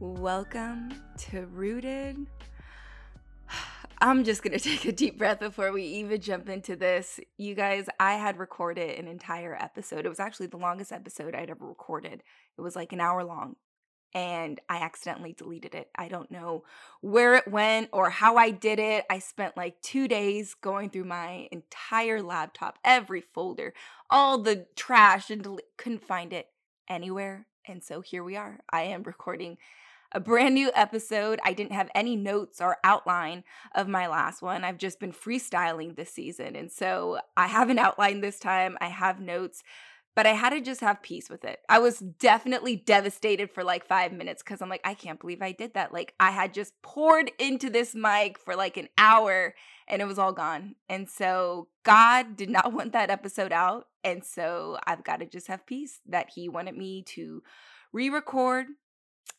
Welcome to Rooted. I'm just going to take a deep breath before we even jump into this. You guys, I had recorded an entire episode. It was actually the longest episode I'd ever recorded. It was like an hour long. And I accidentally deleted it. I don't know where it went or how I did it. I spent like two days going through my entire laptop, every folder, all the trash, and del- couldn't find it anywhere. And so here we are. I am recording a brand new episode. I didn't have any notes or outline of my last one. I've just been freestyling this season. And so I have an outline this time, I have notes, but I had to just have peace with it. I was definitely devastated for like five minutes because I'm like, I can't believe I did that. Like, I had just poured into this mic for like an hour and it was all gone. And so God did not want that episode out. And so I've got to just have peace that He wanted me to re record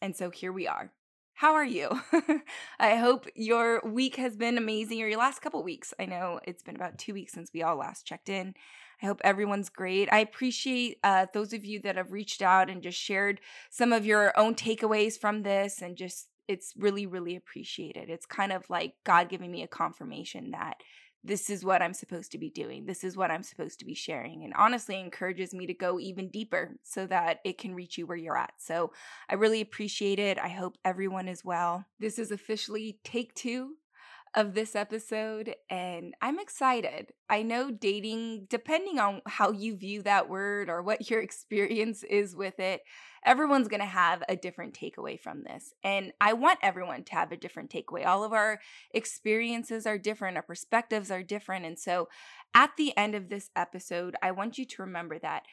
and so here we are. How are you? I hope your week has been amazing or your last couple weeks. I know it's been about two weeks since we all last checked in. I hope everyone's great. I appreciate uh, those of you that have reached out and just shared some of your own takeaways from this and just it's really, really appreciated. It's kind of like God giving me a confirmation that this is what I'm supposed to be doing. This is what I'm supposed to be sharing. And honestly, encourages me to go even deeper so that it can reach you where you're at. So I really appreciate it. I hope everyone is well. This is officially take two of this episode, and I'm excited. I know dating, depending on how you view that word or what your experience is with it, everyone's going to have a different takeaway from this. And I want everyone to have a different takeaway. All of our experiences are different, our perspectives are different. And so at the end of this episode, I want you to remember that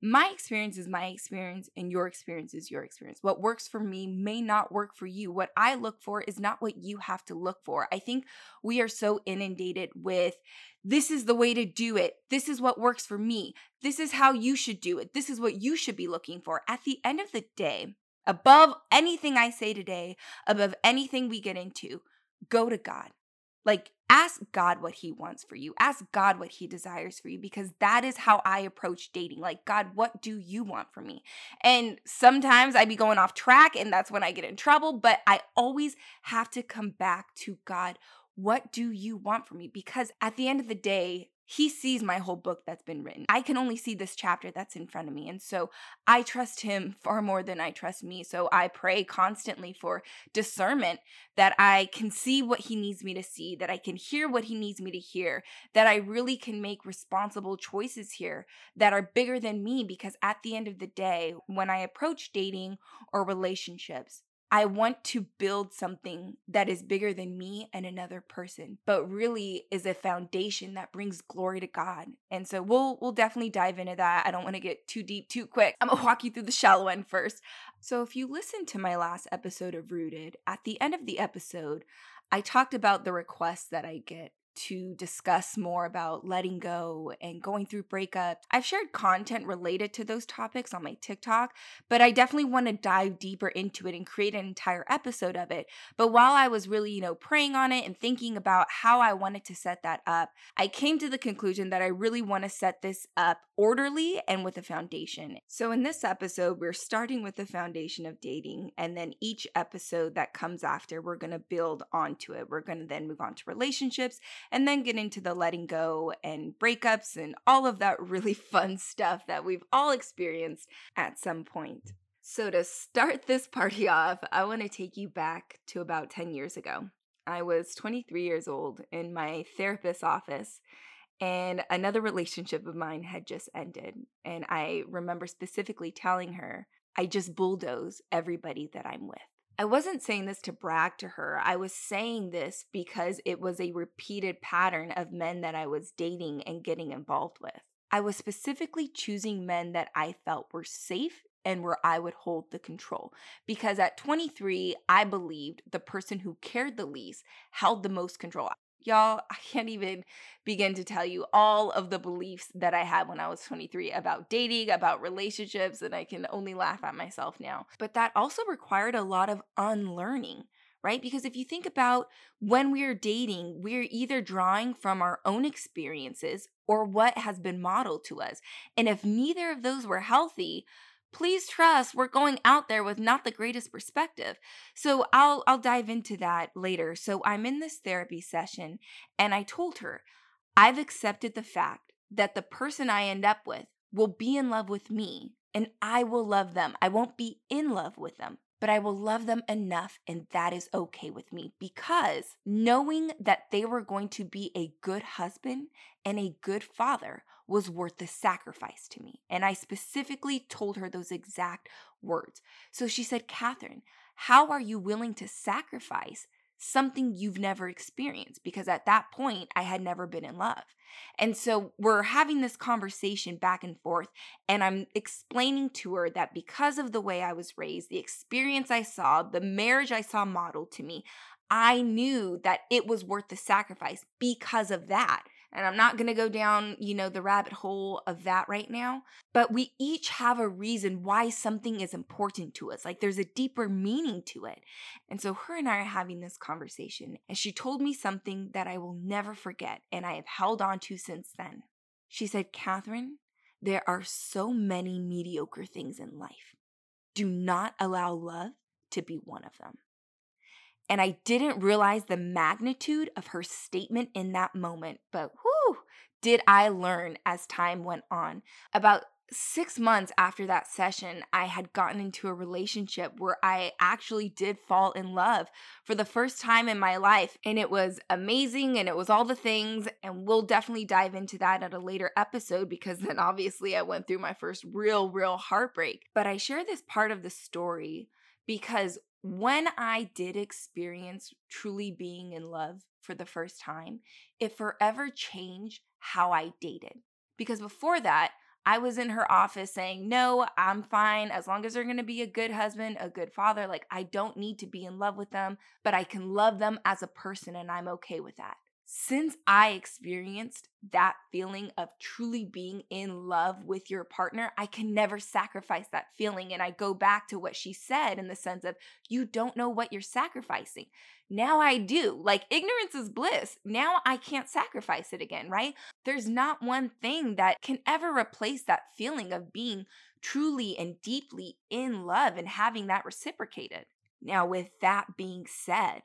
my experience is my experience and your experience is your experience. What works for me may not work for you. What I look for is not what you have to look for. I think we are so inundated with this is the way to do it. This is what works for me. This is how you should do it. This is what you should be looking for. At the end of the day, above anything I say today, above anything we get into, go to God. Like, ask God what He wants for you. Ask God what He desires for you because that is how I approach dating. Like, God, what do you want from me? And sometimes I be going off track and that's when I get in trouble, but I always have to come back to God. What do you want from me? Because at the end of the day, he sees my whole book that's been written. I can only see this chapter that's in front of me. And so I trust him far more than I trust me. So I pray constantly for discernment that I can see what he needs me to see, that I can hear what he needs me to hear, that I really can make responsible choices here that are bigger than me. Because at the end of the day, when I approach dating or relationships, I want to build something that is bigger than me and another person, but really is a foundation that brings glory to God. And so we'll we'll definitely dive into that. I don't want to get too deep too quick. I'm to walk you through the shallow end first. So if you listen to my last episode of Rooted, at the end of the episode, I talked about the requests that I get to discuss more about letting go and going through breakups. I've shared content related to those topics on my TikTok, but I definitely want to dive deeper into it and create an entire episode of it. But while I was really, you know, praying on it and thinking about how I wanted to set that up, I came to the conclusion that I really want to set this up orderly and with a foundation. So in this episode, we're starting with the foundation of dating, and then each episode that comes after, we're going to build onto it. We're going to then move on to relationships and then get into the letting go and breakups and all of that really fun stuff that we've all experienced at some point. So, to start this party off, I want to take you back to about 10 years ago. I was 23 years old in my therapist's office, and another relationship of mine had just ended. And I remember specifically telling her, I just bulldoze everybody that I'm with. I wasn't saying this to brag to her. I was saying this because it was a repeated pattern of men that I was dating and getting involved with. I was specifically choosing men that I felt were safe and where I would hold the control. Because at 23, I believed the person who cared the least held the most control. Y'all, I can't even begin to tell you all of the beliefs that I had when I was 23 about dating, about relationships, and I can only laugh at myself now. But that also required a lot of unlearning, right? Because if you think about when we're dating, we're either drawing from our own experiences or what has been modeled to us. And if neither of those were healthy, please trust we're going out there with not the greatest perspective. So I'll I'll dive into that later. So I'm in this therapy session and I told her, I've accepted the fact that the person I end up with will be in love with me and I will love them. I won't be in love with them, but I will love them enough, and that is okay with me because knowing that they were going to be a good husband and a good father was worth the sacrifice to me. And I specifically told her those exact words. So she said, Catherine, how are you willing to sacrifice something you've never experienced because at that point I had never been in love. And so we're having this conversation back and forth, and I'm explaining to her that because of the way I was raised, the experience I saw, the marriage I saw modeled to me, I knew that it was worth the sacrifice because of that. And I'm not going to go down, you know, the rabbit hole of that right now, but we each have a reason why something is important to us. Like there's a deeper meaning to it. And so her and I are having this conversation, and she told me something that I will never forget and I have held on to since then. She said, Catherine, there are so many mediocre things in life. Do not allow love to be one of them. And I didn't realize the magnitude of her statement in that moment. But whew, did I learn as time went on. About six months after that session, I had gotten into a relationship where I actually did fall in love for the first time in my life. And it was amazing and it was all the things. And we'll definitely dive into that at a later episode because then obviously I went through my first real, real heartbreak. But I share this part of the story because when I did experience truly being in love for the first time, it forever changed how I dated. Because before that, I was in her office saying, No, I'm fine as long as they're gonna be a good husband, a good father. Like, I don't need to be in love with them, but I can love them as a person and I'm okay with that since I experienced that feeling of truly being in love with your partner, I can never sacrifice that feeling. And I go back to what she said in the sense of, you don't know what you're sacrificing. Now I do. Like, ignorance is bliss. Now I can't sacrifice it again, right? There's not one thing that can ever replace that feeling of being truly and deeply in love and having that reciprocated. Now, with that being said,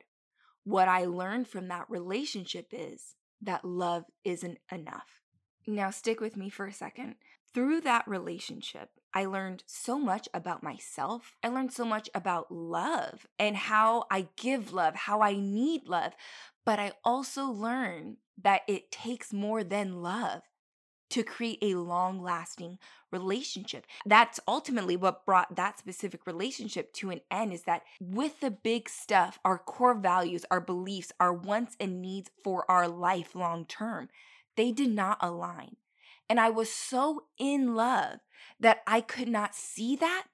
what I learned from that relationship is that love isn't enough. Now, stick with me for a second. Through that relationship, I learned so much about myself. I learned so much about love and how I give love, how I need love. But I also learned that it takes more than love to create a long lasting relationship. That's ultimately what brought that specific relationship to an end is that with the big stuff, our core values, our beliefs, our wants and needs for our life long term, they did not align. And I was so in love that I could not see that,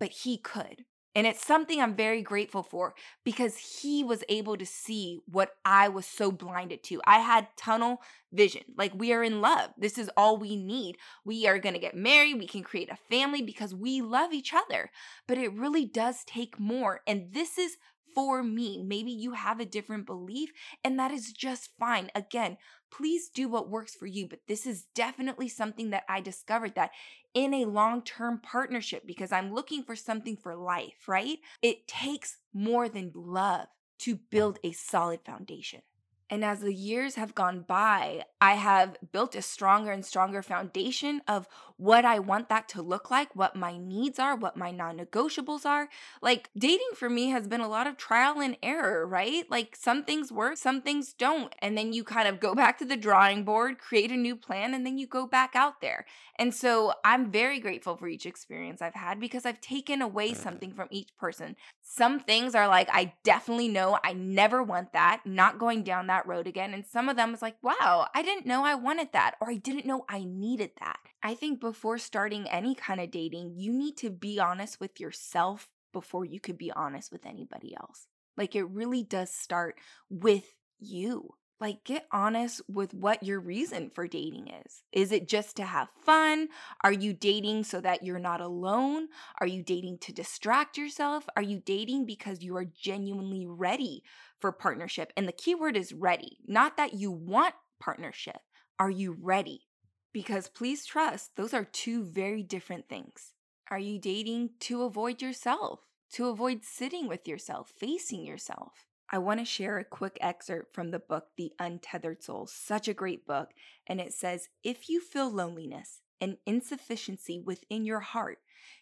but he could. And it's something I'm very grateful for because he was able to see what I was so blinded to. I had tunnel vision. Like, we are in love. This is all we need. We are going to get married. We can create a family because we love each other. But it really does take more. And this is for me. Maybe you have a different belief, and that is just fine. Again, please do what works for you. But this is definitely something that I discovered that in a long term partnership, because I'm looking for something for life, right? It takes more than love to build a solid foundation. And as the years have gone by, I have built a stronger and stronger foundation of what I want that to look like, what my needs are, what my non negotiables are. Like, dating for me has been a lot of trial and error, right? Like, some things work, some things don't. And then you kind of go back to the drawing board, create a new plan, and then you go back out there. And so I'm very grateful for each experience I've had because I've taken away something from each person. Some things are like, I definitely know I never want that, not going down that that road again. And some of them was like, wow, I didn't know I wanted that, or I didn't know I needed that. I think before starting any kind of dating, you need to be honest with yourself before you could be honest with anybody else. Like it really does start with you. Like, get honest with what your reason for dating is. Is it just to have fun? Are you dating so that you're not alone? Are you dating to distract yourself? Are you dating because you are genuinely ready for partnership? And the key word is ready, not that you want partnership. Are you ready? Because please trust, those are two very different things. Are you dating to avoid yourself, to avoid sitting with yourself, facing yourself? I want to share a quick excerpt from the book, The Untethered Soul. Such a great book. And it says If you feel loneliness and insufficiency within your heart,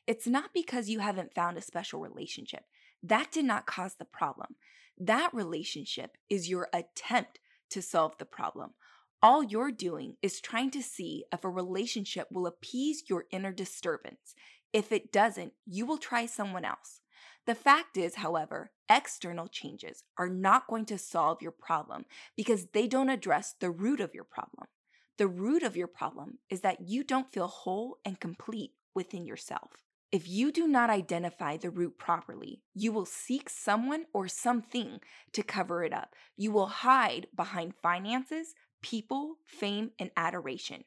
it's not because you haven't found a special relationship. That did not cause the problem. That relationship is your attempt to solve the problem. All you're doing is trying to see if a relationship will appease your inner disturbance. If it doesn't, you will try someone else. The fact is, however, external changes are not going to solve your problem because they don't address the root of your problem. The root of your problem is that you don't feel whole and complete within yourself. If you do not identify the root properly, you will seek someone or something to cover it up. You will hide behind finances, people, fame, and adoration.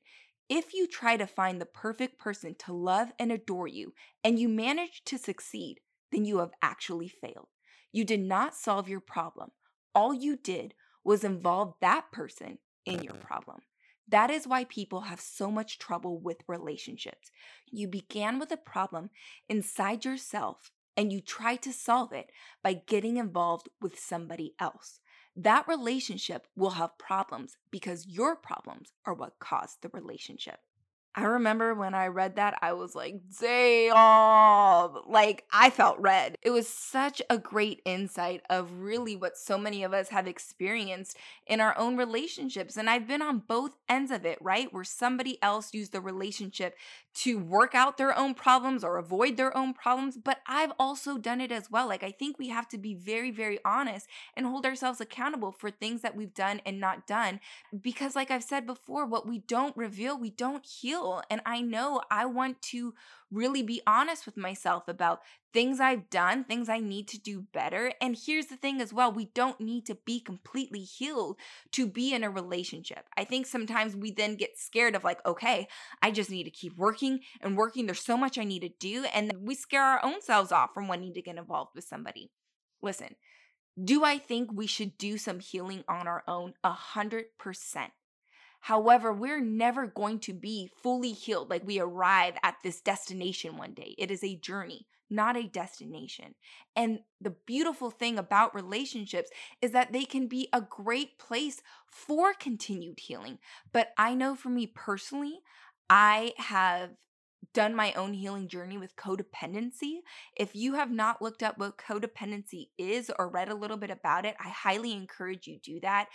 If you try to find the perfect person to love and adore you and you manage to succeed, then you have actually failed. You did not solve your problem. All you did was involve that person in your mm-hmm. problem. That is why people have so much trouble with relationships. You began with a problem inside yourself and you try to solve it by getting involved with somebody else. That relationship will have problems because your problems are what caused the relationship. I remember when I read that, I was like, damn. Like, I felt read. It was such a great insight of really what so many of us have experienced in our own relationships. And I've been on both ends of it, right? Where somebody else used the relationship to work out their own problems or avoid their own problems. But I've also done it as well. Like, I think we have to be very, very honest and hold ourselves accountable for things that we've done and not done. Because, like I've said before, what we don't reveal, we don't heal and I know I want to really be honest with myself about things I've done, things I need to do better. And here's the thing as well we don't need to be completely healed to be in a relationship. I think sometimes we then get scared of, like, okay, I just need to keep working and working. There's so much I need to do. And we scare our own selves off from wanting to get involved with somebody. Listen, do I think we should do some healing on our own? A hundred percent. However, we're never going to be fully healed like we arrive at this destination one day. It is a journey, not a destination. And the beautiful thing about relationships is that they can be a great place for continued healing. But I know for me personally, I have done my own healing journey with codependency. If you have not looked up what codependency is or read a little bit about it, I highly encourage you do that.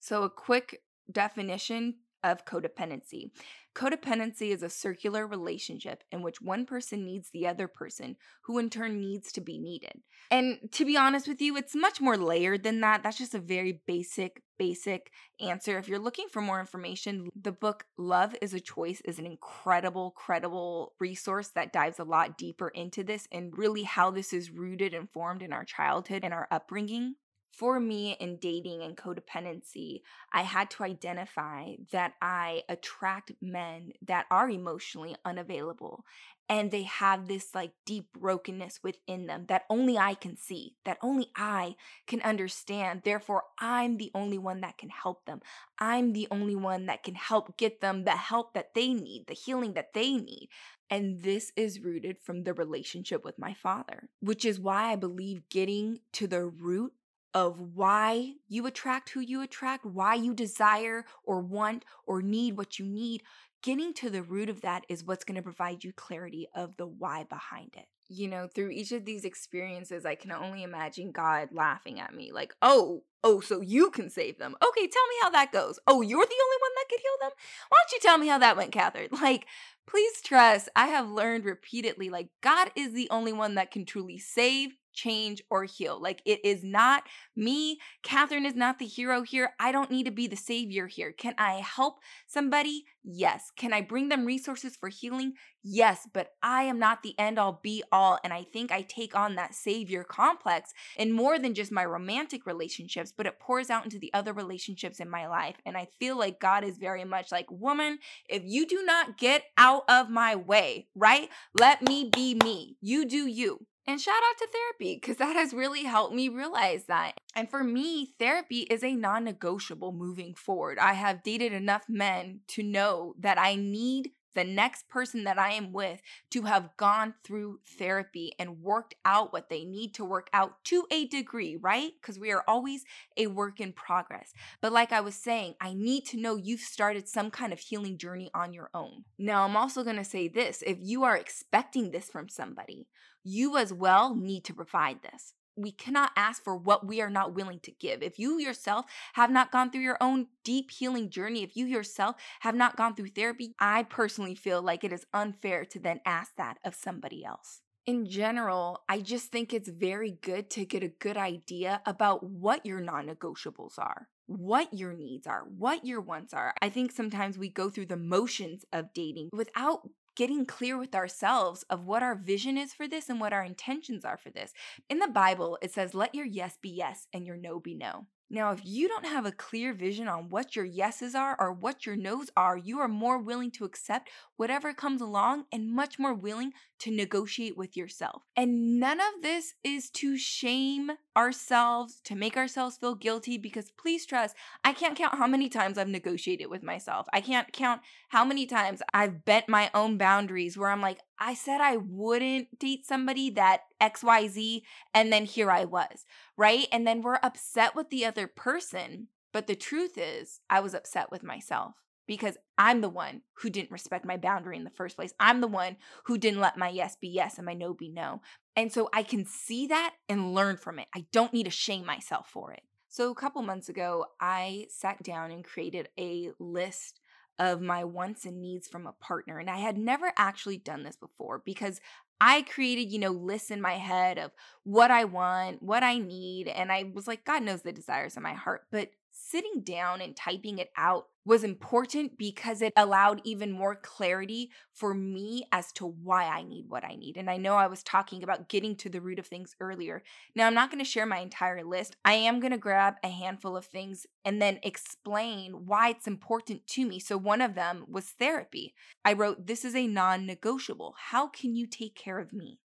So a quick definition of codependency. Codependency is a circular relationship in which one person needs the other person, who in turn needs to be needed. And to be honest with you, it's much more layered than that. That's just a very basic, basic answer. If you're looking for more information, the book Love is a Choice is an incredible, credible resource that dives a lot deeper into this and really how this is rooted and formed in our childhood and our upbringing for me in dating and codependency, I had to identify that I attract men that are emotionally unavailable and they have this like deep brokenness within them that only I can see, that only I can understand. Therefore, I'm the only one that can help them. I'm the only one that can help get them the help that they need, the healing that they need. And this is rooted from the relationship with my father, which is why I believe getting to the root of why you attract who you attract, why you desire or want or need what you need, getting to the root of that is what's going to provide you clarity of the why behind it. You know, through each of these experiences, I can only imagine God laughing at me, like, oh, oh, so you can save them. Okay, tell me how that goes. Oh, you're the only one that could heal them? Why don't you tell me how that went, Catherine? Like, please trust, I have learned repeatedly, like, God is the only one that can truly save, change, or heal. Like it is not me. Catherine is not the hero here. I don't need to be the savior here. Can I help somebody? Yes. Can I bring them resources for healing? Yes. But I am not the end all be all. And I think I take on that savior complex in more than just my romantic relationships, but it pours out into the other relationships in my life. And I feel like God is very much like, woman, if you do not get out of my way, right? Let me be me. You do you. And shout out to therapy because that has really helped me realize that. And for me, therapy is a non negotiable moving forward. I have dated enough men to know that I need the next person that I am with to have gone through therapy and worked out what they need to work out to a degree, right? Because we are always a work in progress. But like I was saying, I need to know you've started some kind of healing journey on your own. Now, I'm also to say this if you are expecting this from somebody, you as well need to provide this we cannot ask for what we are not willing to give. If you yourself have not gone through your own deep healing journey, if you yourself have not gone through therapy, I personally feel like it is unfair to then ask that of somebody else. In general, I just think it's very good to get a good idea about what your non negotiables are, what your needs are, what your wants are. I think sometimes we go through the motions of dating without getting clear with ourselves of what our vision is for this and what our intentions are for this. In the Bible, it says, let your yes be yes and your no be no. Now, if you don't have a clear vision on what your yeses are or what your nos are, you are more willing to accept whatever comes along and much more willing to negotiate with yourself. And none of this is to shame ourselves, to make ourselves feel guilty, because please trust, I can't count how many times I've negotiated with myself. I can't count how many times I've bent my own boundaries where I'm like, I said I wouldn't date somebody that XYZ, and then here I was, right? And then we're upset with the other person. But the truth is, I was upset with myself because I'm the one who didn't respect my boundary in the first place. I'm the one who didn't let my yes be yes and my no be no. And so I can see that and learn from it. I don't need to shame myself for it. So a couple months ago, I sat down and created a list of my wants and needs from a partner. And I had never actually done this before because I created, you know, lists in my head of what I want, what I need. And I was like, God knows the desires of my heart. But sitting down and typing it out was important because it allowed even more clarity for me as to why I need what I need. And I know I was talking about getting to the root of things earlier. Now, I'm not going to share my entire list. I am going to grab a handful of things and then explain why it's important to me. So, one of them was therapy. I wrote, This is a non negotiable. How can you take care of me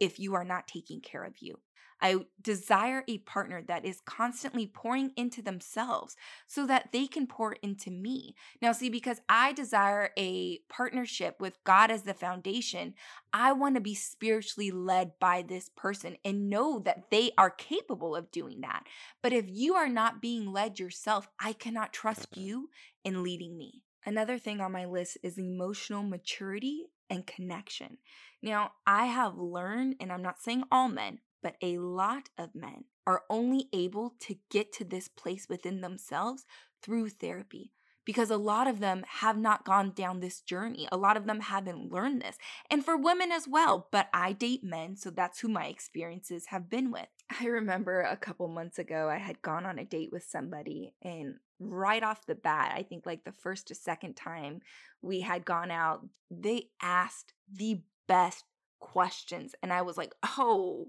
if you are not taking care of you? I desire a partner that is constantly pouring into themselves so that they can pour into me. Now, see, because I desire a partnership with God as the foundation, I want to be spiritually led by this person and know that they are capable of doing that. But if you are not being led yourself, I cannot trust you in leading me. Another thing on my list is emotional maturity and connection. Now, I have learned, and I'm not saying all men, but a lot of men are only able to get to this place within themselves through therapy because a lot of them have not gone down this journey. A lot of them haven't learned this. And for women as well, but I date men, so that's who my experiences have been with. I remember a couple months ago, I had gone on a date with somebody, and right off the bat, I think like the first or second time we had gone out, they asked the best questions. And I was like, oh,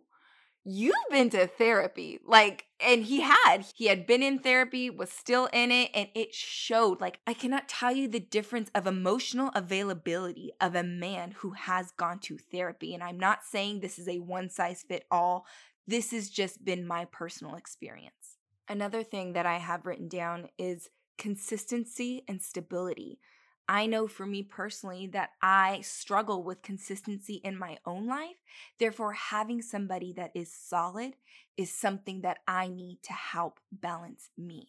you've been to therapy like and he had he had been in therapy was still in it and it showed like i cannot tell you the difference of emotional availability of a man who has gone to therapy and i'm not saying this is a one size fit all this has just been my personal experience another thing that i have written down is consistency and stability I know for me personally that I struggle with consistency in my own life. Therefore, having somebody that is solid is something that I need to help balance me.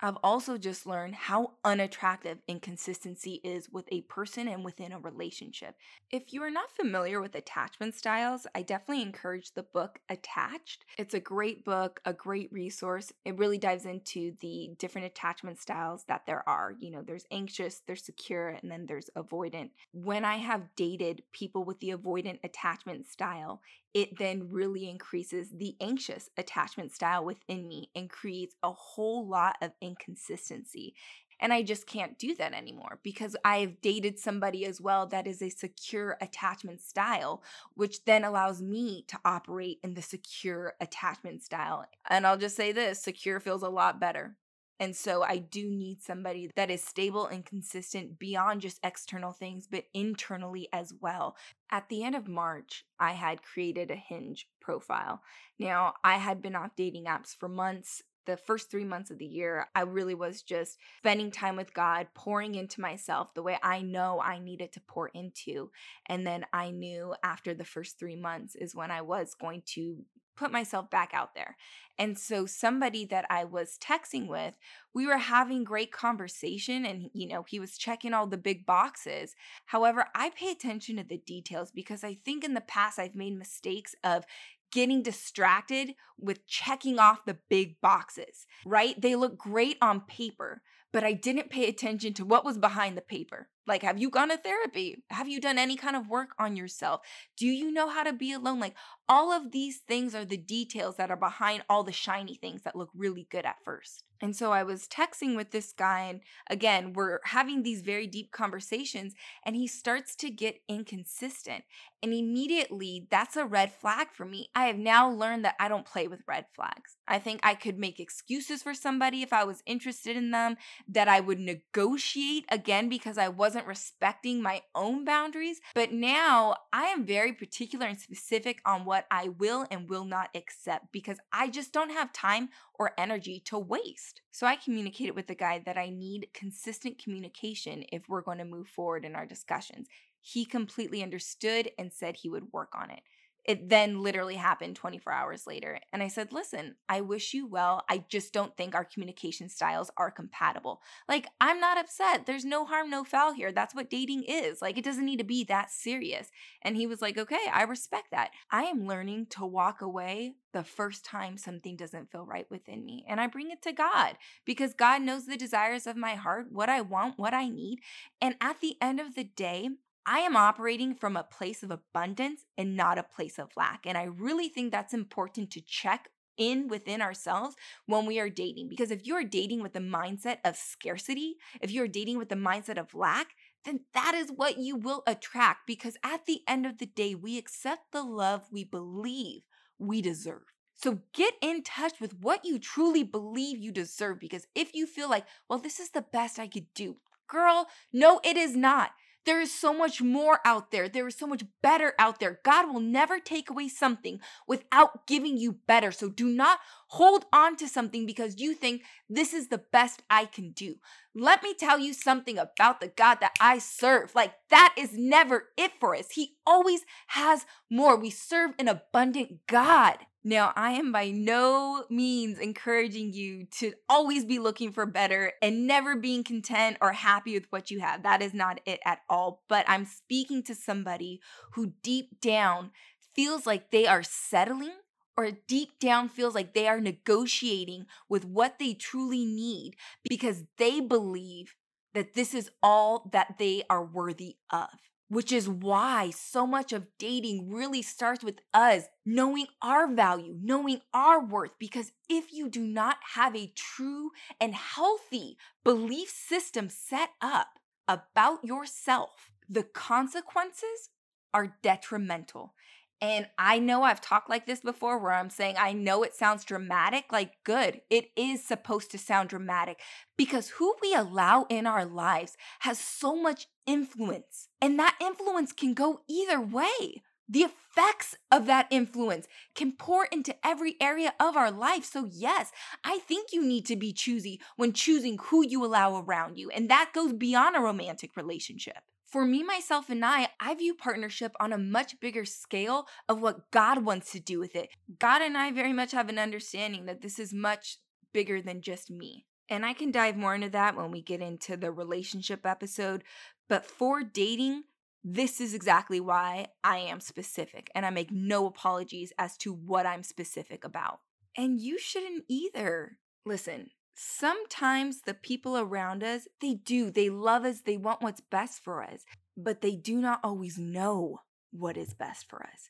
I've also just learned how unattractive inconsistency is with a person and within a relationship. If you are not familiar with attachment styles, I definitely encourage the book Attached. It's a great book, a great resource. It really dives into the different attachment styles that there are. You know, there's anxious, there's secure, and then there's avoidant. When I have dated people with the avoidant attachment style, it then really increases the anxious attachment style within me and creates a whole lot of inconsistency. And I just can't do that anymore because I've dated somebody as well that is a secure attachment style, which then allows me to operate in the secure attachment style. And I'll just say this secure feels a lot better. And so I do need somebody that is stable and consistent beyond just external things, but internally as well. At the end of March, I had created a Hinge profile. Now, I had been off dating apps for months the first three months of the year, I really was just spending time with God, pouring into myself the way I know I needed to pour into. And then I knew after the first three months is when I was going to put myself back out there. And so somebody that I was texting with, we were having great conversation and you know, he was checking all the big boxes. However, I pay attention to the details because I think in the past I've made mistakes of getting distracted with checking off the big boxes, right? They look great on paper, but I didn't pay attention to what was behind the paper. Like, have you gone to therapy? Have you done any kind of work on yourself? Do you know how to be alone? Like, all of these things are the details that are behind all the shiny things that look really good at first. And so I was texting with this guy, and again, we're having these very deep conversations, and he starts to get inconsistent. And immediately, that's a red flag for me. I have now learned that I don't play with red flags. I think I could make excuses for somebody if I was interested in them, that I would negotiate again because I wasn't respecting my own boundaries. But now I am very particular and specific on what I will and will not accept because I just don't have time or energy to waste. So I communicated with the guy that I need consistent communication if we're going to move forward in our discussions. He completely understood and said he would work on it. It then literally happened 24 hours later. And I said, Listen, I wish you well. I just don't think our communication styles are compatible. Like, I'm not upset. There's no harm, no foul here. That's what dating is. Like, it doesn't need to be that serious. And he was like, Okay, I respect that. I am learning to walk away the first time something doesn't feel right within me. And I bring it to God because God knows the desires of my heart, what I want, what I need. And at the end of the day, I am operating from a place of abundance and not a place of lack. And I really think that's important to check in within ourselves when we are dating. Because if you're dating with the mindset of scarcity, if you're dating with the mindset of lack, then that is what you will attract. Because at the end of the day, we accept the love we believe we deserve. So get in touch with what you truly believe you deserve. Because if you feel like, well, this is the best I could do, girl, no, it is not. There is so much more out there. There is so much better out there. God will never take away something without giving you better. So do not hold on to something because you think this is the best I can do. Let me tell you something about the God that I serve. Like, that is never it for us. He always has more. We serve an abundant God. Now, I am by no means encouraging you to always be looking for better and never being content or happy with what you have. That is not it at all. But I'm speaking to somebody who deep down feels like they are settling or deep down feels like they are negotiating with what they truly need because they believe that this is all that they are worthy of which is why so much of dating really starts with us knowing our value, knowing our worth. Because if you do not have a true and healthy belief system set up about yourself, the consequences are detrimental. And I know I've talked like this before where I'm saying, I know it sounds dramatic. Like, good. It is supposed to sound dramatic because who we allow in our lives has so much influence. And that influence can go either way. The effects of that influence can pour into every area of our life. So, yes, I think you need to be choosy when choosing who you allow around you. And that goes beyond a romantic relationship for me, myself, and I, I view partnership on a much bigger scale of what God wants to do with it. God and I very much have an understanding that this is much bigger than just me. And I can dive more into that when we get into the relationship episode. But for dating, this is exactly why I am specific. And I make no apologies as to what I'm specific about. And you shouldn't either. Listen, sometimes the people around us, they do, they love us, they want what's best for us, but they do not always know what is best for us.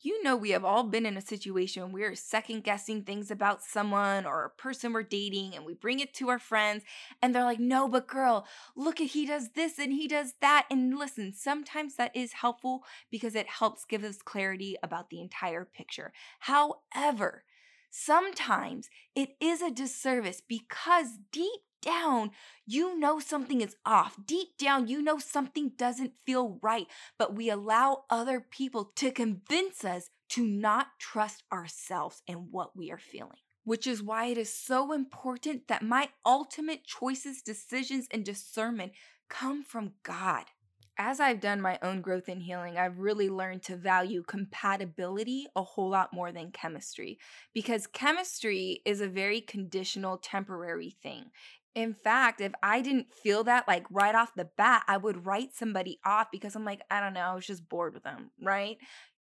You know, we have all been in a situation where we're second guessing things about someone or a person we're dating, and we bring it to our friends, and they're like, No, but girl, look at he does this and he does that. And listen, sometimes that is helpful because it helps give us clarity about the entire picture. However, Sometimes it is a disservice because deep down, you know something is off. Deep down, you know something doesn't feel right, but we allow other people to convince us to not trust ourselves and what we are feeling. which is why it is so important that my ultimate choices, decisions, and discernment come from God. As I've done my own growth and healing, I've really learned to value compatibility a whole lot more than chemistry because chemistry is a very conditional, temporary thing. In fact, if I didn't feel that like right off the bat, I would write somebody off because I'm like, I don't know, I was just bored with them, right?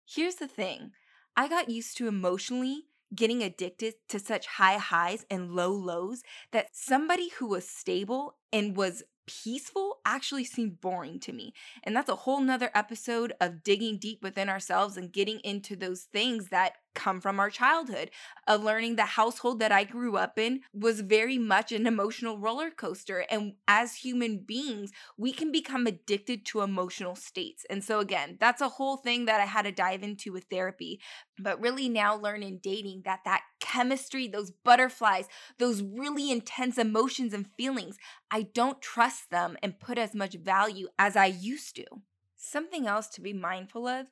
Here's the thing I got used to emotionally getting addicted to such high highs and low lows that somebody who was stable and was peaceful actually seemed boring to me. And that's a whole nother episode of digging deep within ourselves and getting into those things that come from our childhood of learning the household that I grew up in was very much an emotional roller coaster. And as human beings, we can become addicted to emotional states. And so, again, that's a whole thing that I had to dive into with therapy. But really, now learning dating that that chemistry, those butterflies, those really intense emotions and feelings, I don't trust them and put as much value as I used to. Something else to be mindful of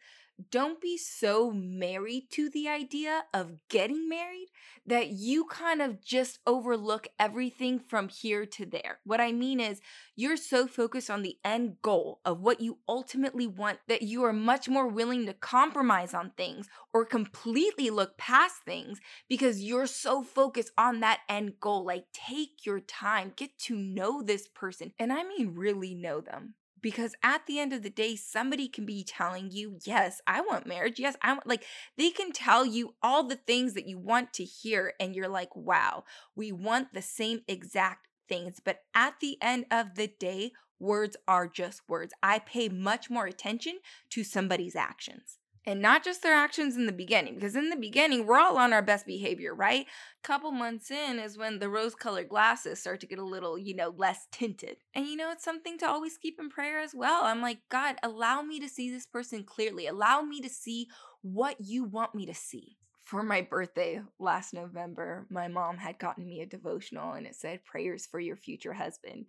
don't be so married to the idea of getting married that you kind of just overlook everything from here to there. What I mean is, you're so focused on the end goal of what you ultimately want that you are much more willing to compromise on things or completely look past things because you're so focused on that end goal. Like, take your time, get to know this person, and I mean, really know them because at the end of the day somebody can be telling you yes i want marriage. Yes i want like they can tell you all the things that you want to hear and you're like wow we want the same exact things. But at the end of the day words are just words. I pay much more attention to somebody's actions and not just their actions in the beginning because in the beginning we're all on our best behavior right? A couple months in is when the rose colored glasses start to get a little you know less tinted. And you know it's something to always keep in prayer as well. I'm like god allow me to see this person clearly. Allow me to see what you want me to see. For my birthday last november my mom had gotten me a devotional and it said prayers for your future husband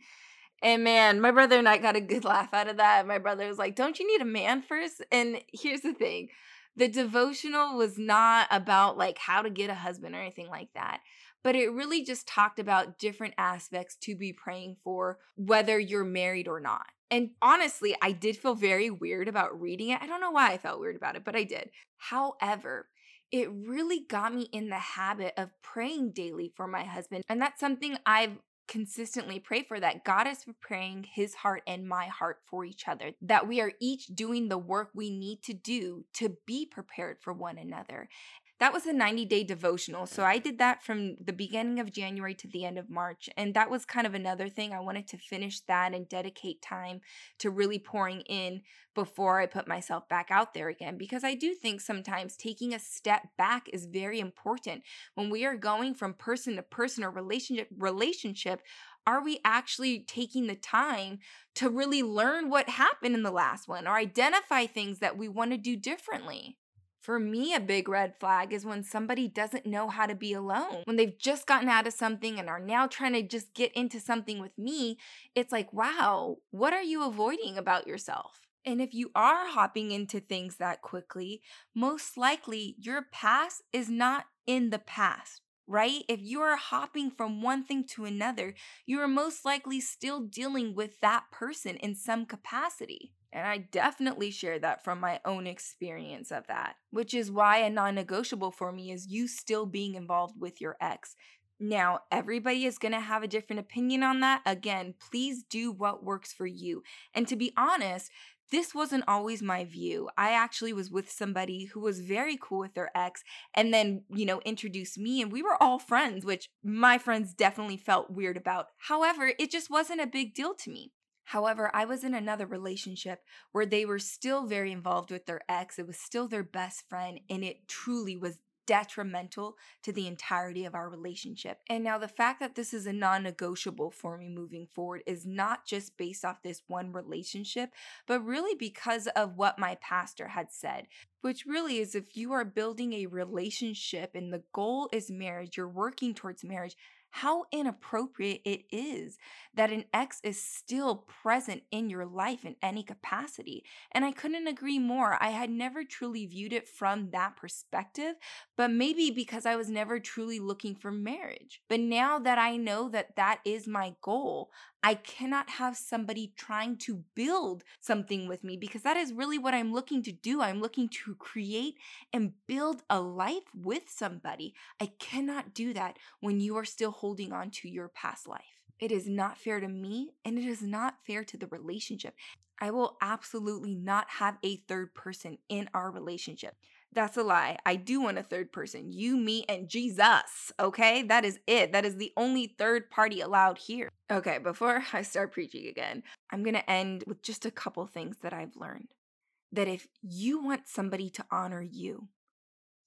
and man, my brother and I got a good laugh out of that. My brother was like, Don't you need a man first? And here's the thing the devotional was not about like how to get a husband or anything like that but it really just talked about different aspects to be praying for whether you're married or not and honestly i did feel very weird about reading it i don't know why i felt weird about it but i did however it really got me in the habit of praying daily for my husband. And that's something I've consistently pray for that God is preparing his heart and my heart for each other, that we are each doing the work we need to do to be prepared for one another that was a 90 day devotional. So I did that from the beginning of January to the end of March. And that was kind of another thing. I wanted to finish that and dedicate time to really pouring in before I put myself back out there again. Because I do think sometimes taking a step back is very important. When we are going from person to person or relationship relationship, are we actually taking the time to really learn what happened in the last one or identify things that we want to do differently? For me, a big red flag is when somebody doesn't know how to be alone. When they've just gotten out of something and are now trying to just get into something with me, it's like, wow, what are you avoiding about yourself? And if you are hopping into things that quickly, most likely your past is not in the past, right? If you are hopping from one thing to another, you are most likely still dealing with that person in some capacity. And I definitely share that from my own experience of that, which is why a non negotiable for me is you still being involved with your ex. Now, everybody is going to have a different opinion on that. Again, please do what works for you. And to be honest, this wasn't always my view. I actually was with somebody who was very cool with their ex and then, you know, introduced me and we were all friends, which my friends definitely felt weird about. However, it just wasn't a big deal to me. However, I was in another relationship where they were still very involved with their ex. It was still their best friend, and it truly was detrimental to the entirety of our relationship. And now, the fact that this is a non negotiable for me moving forward is not just based off this one relationship, but really because of what my pastor had said, which really is if you are building a relationship and the goal is marriage, you're working towards marriage how inappropriate it is that an ex is still present in your life in any capacity. And I couldn't agree more. I had never truly viewed it from that perspective, but maybe because I was never truly looking for marriage. But now that I know that that is my goal, I cannot have somebody trying to build something with me because that is really what I'm looking to do. I'm looking to create and build a life with somebody. I cannot do that when you are still holding on to your past life. It is not fair to me and it is not fair to the relationship. I will absolutely not have a third person in our relationship. That's a lie. I do want a third person. You, me, and Jesus. Okay? That is it. That is the only third party allowed here. Okay, before I start preaching again, I'm going to end with just a couple things that I've learned. That if you want somebody to honor you,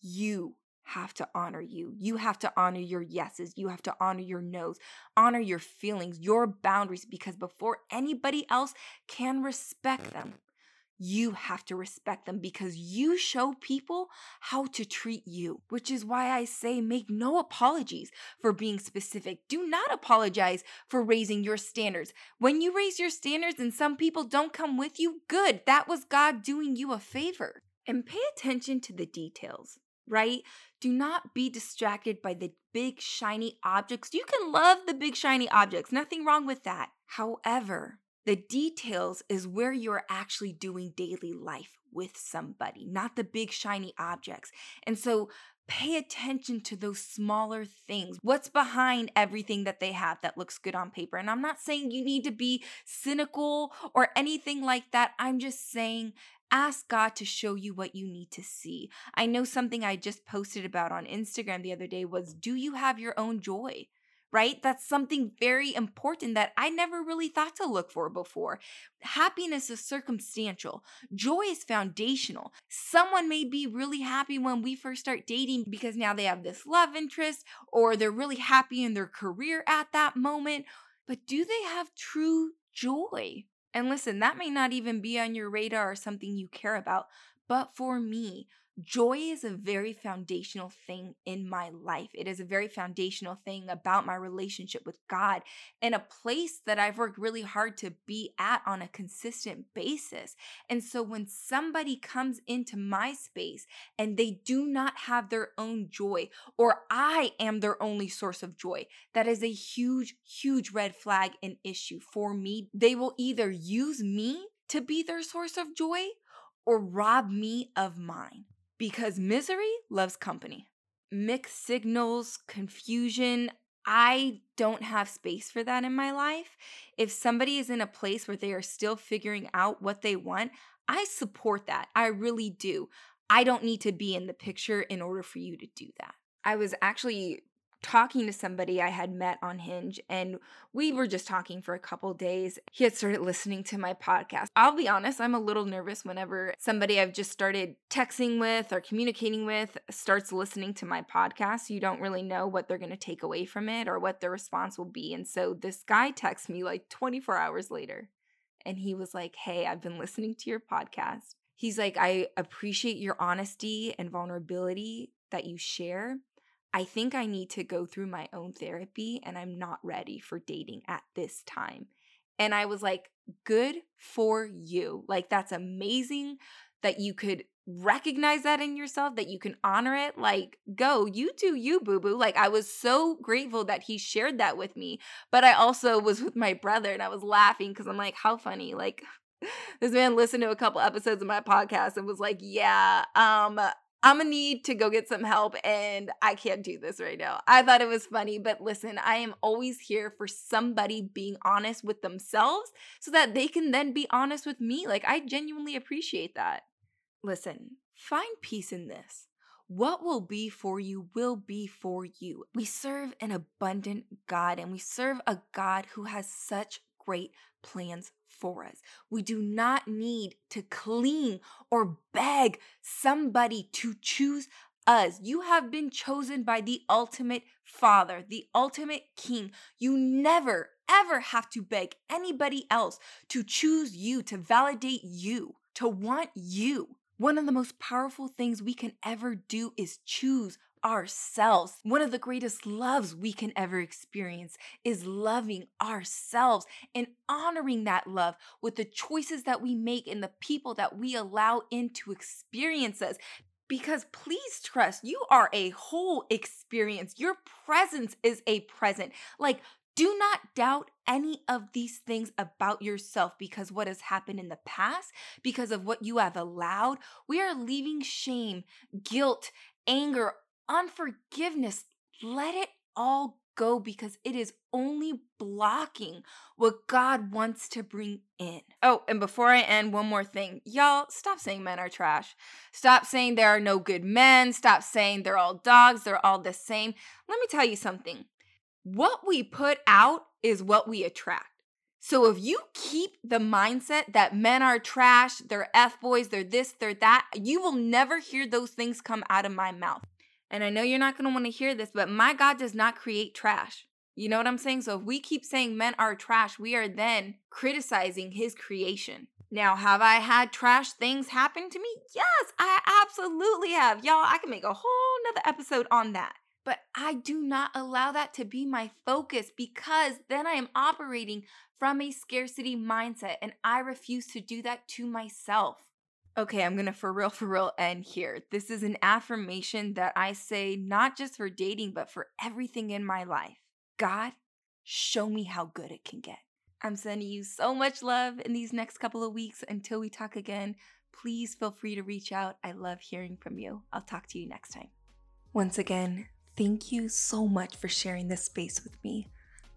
you have to honor you. You have to honor your yeses. You have to honor your no's, honor your feelings, your boundaries, because before anybody else can respect mm. them, you have to respect them because you show people how to treat you, which is why I say make no apologies for being specific. Do not apologize for raising your standards. When you raise your standards and some people don't come with you, good. That was God doing you a favor. And pay attention to the details, right? Do not be distracted by the big shiny objects. You can love the big shiny objects, nothing wrong with that. However, the details is where you're actually doing daily life with somebody, not the big shiny objects. And so pay attention to those smaller things. What's behind everything that they have that looks good on paper? And I'm not saying you need to be cynical or anything like that. I'm just saying ask God to show you what you need to see. I know something I just posted about on Instagram the other day was do you have your own joy? Right? That's something very important that I never really thought to look for before. Happiness is circumstantial, joy is foundational. Someone may be really happy when we first start dating because now they have this love interest or they're really happy in their career at that moment. But do they have true joy? And listen, that may not even be on your radar or something you care about. But for me, joy is a very foundational thing in my life. It is a very foundational thing about my relationship with God and a place that I've worked really hard to be at on a consistent basis. And so when somebody comes into my space and they do not have their own joy, or I am their only source of joy, that is a huge, huge red flag and issue for me. They will either use me to be their source of joy or rob me of mine because misery loves company. Mixed signals, confusion. I don't have space for that in my life. If somebody is in a place where they are still figuring out what they want, I support that. I really do. I don't need to be in the picture in order for you to do that. I was actually talking to somebody I had met on Hinge, and we were just talking for a couple days. He had started listening to my podcast. I'll be honest, I'm a little nervous whenever somebody I've just started texting with or communicating with starts listening to my podcast. You don't really know what they're going to take away from it or what their response will be. And so this guy texts me like 24 hours later, and he was like, Hey, I've been listening to your podcast. He's like, I appreciate your honesty and vulnerability that you share. I think I need to go through my own therapy and I'm not ready for dating at this time. And I was like, good for you. Like, that's amazing that you could recognize that in yourself, that you can honor it. Like, go, you do you, boo boo. Like, I was so grateful that he shared that with me. But I also was with my brother and I was laughing because I'm like, how funny. Like, this man listened to a couple episodes of my podcast and was like, yeah, um, I'm gonna need to go get some help and I can't do this right now. I thought it was funny, but listen, I am always here for somebody being honest with themselves so that they can then be honest with me. Like, I genuinely appreciate that. Listen, find peace in this. What will be for you will be for you. We serve an abundant God and we serve a God who has such great plans for us. We do not need to cling or beg somebody to choose us. You have been chosen by the ultimate Father, the ultimate King. You never, ever have to beg anybody else to choose you, to validate you, to want you. One of the most powerful things we can ever do is choose ourselves. One of the greatest loves we can ever experience is loving ourselves and honoring that love with the choices that we make and the people that we allow into experience us. Because please trust, you are a whole experience. Your presence is a present. Like, do not doubt any of these things about yourself because what has happened in the past, because of what you have allowed. We are leaving shame, guilt, anger, unforgiveness. Let it all go because it is only blocking what God wants to bring in. Oh, and before I end, one more thing. Y'all, stop saying men are trash. Stop saying there are no good men. Stop saying they're all dogs, they're all the same. Let me tell you something what we put out is what we attract. So if you keep the mindset that men are trash, they're F boys, they're this, they're that, you will never hear those things come out of my mouth. And I know you're not going to want to hear this, but my God does not create trash. You know what I'm saying? So if we keep saying men are trash, we are then criticizing his creation. Now, have I had trash things happen to me? Yes, I absolutely have. Y'all, I can make a whole nother episode on that. But I do not allow that to be my focus because then I am operating from a scarcity mindset and I refuse to do that to myself. Okay, I'm gonna for real, for real end here. This is an affirmation that I say not just for dating, but for everything in my life. God, show me how good it can get. I'm sending you so much love in these next couple of weeks until we talk again. Please feel free to reach out. I love hearing from you. I'll talk to you next time. Once again, Thank you so much for sharing this space with me.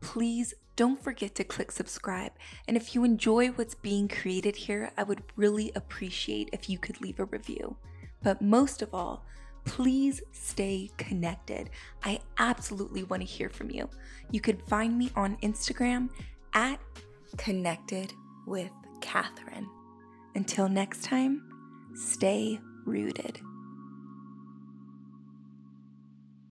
Please don't forget to click subscribe. And if you enjoy what's being created here, I would really appreciate if you could leave a review. But most of all, please stay connected. I absolutely want to hear from you. You can find me on Instagram at Connected with Catherine. Until next time, stay rooted.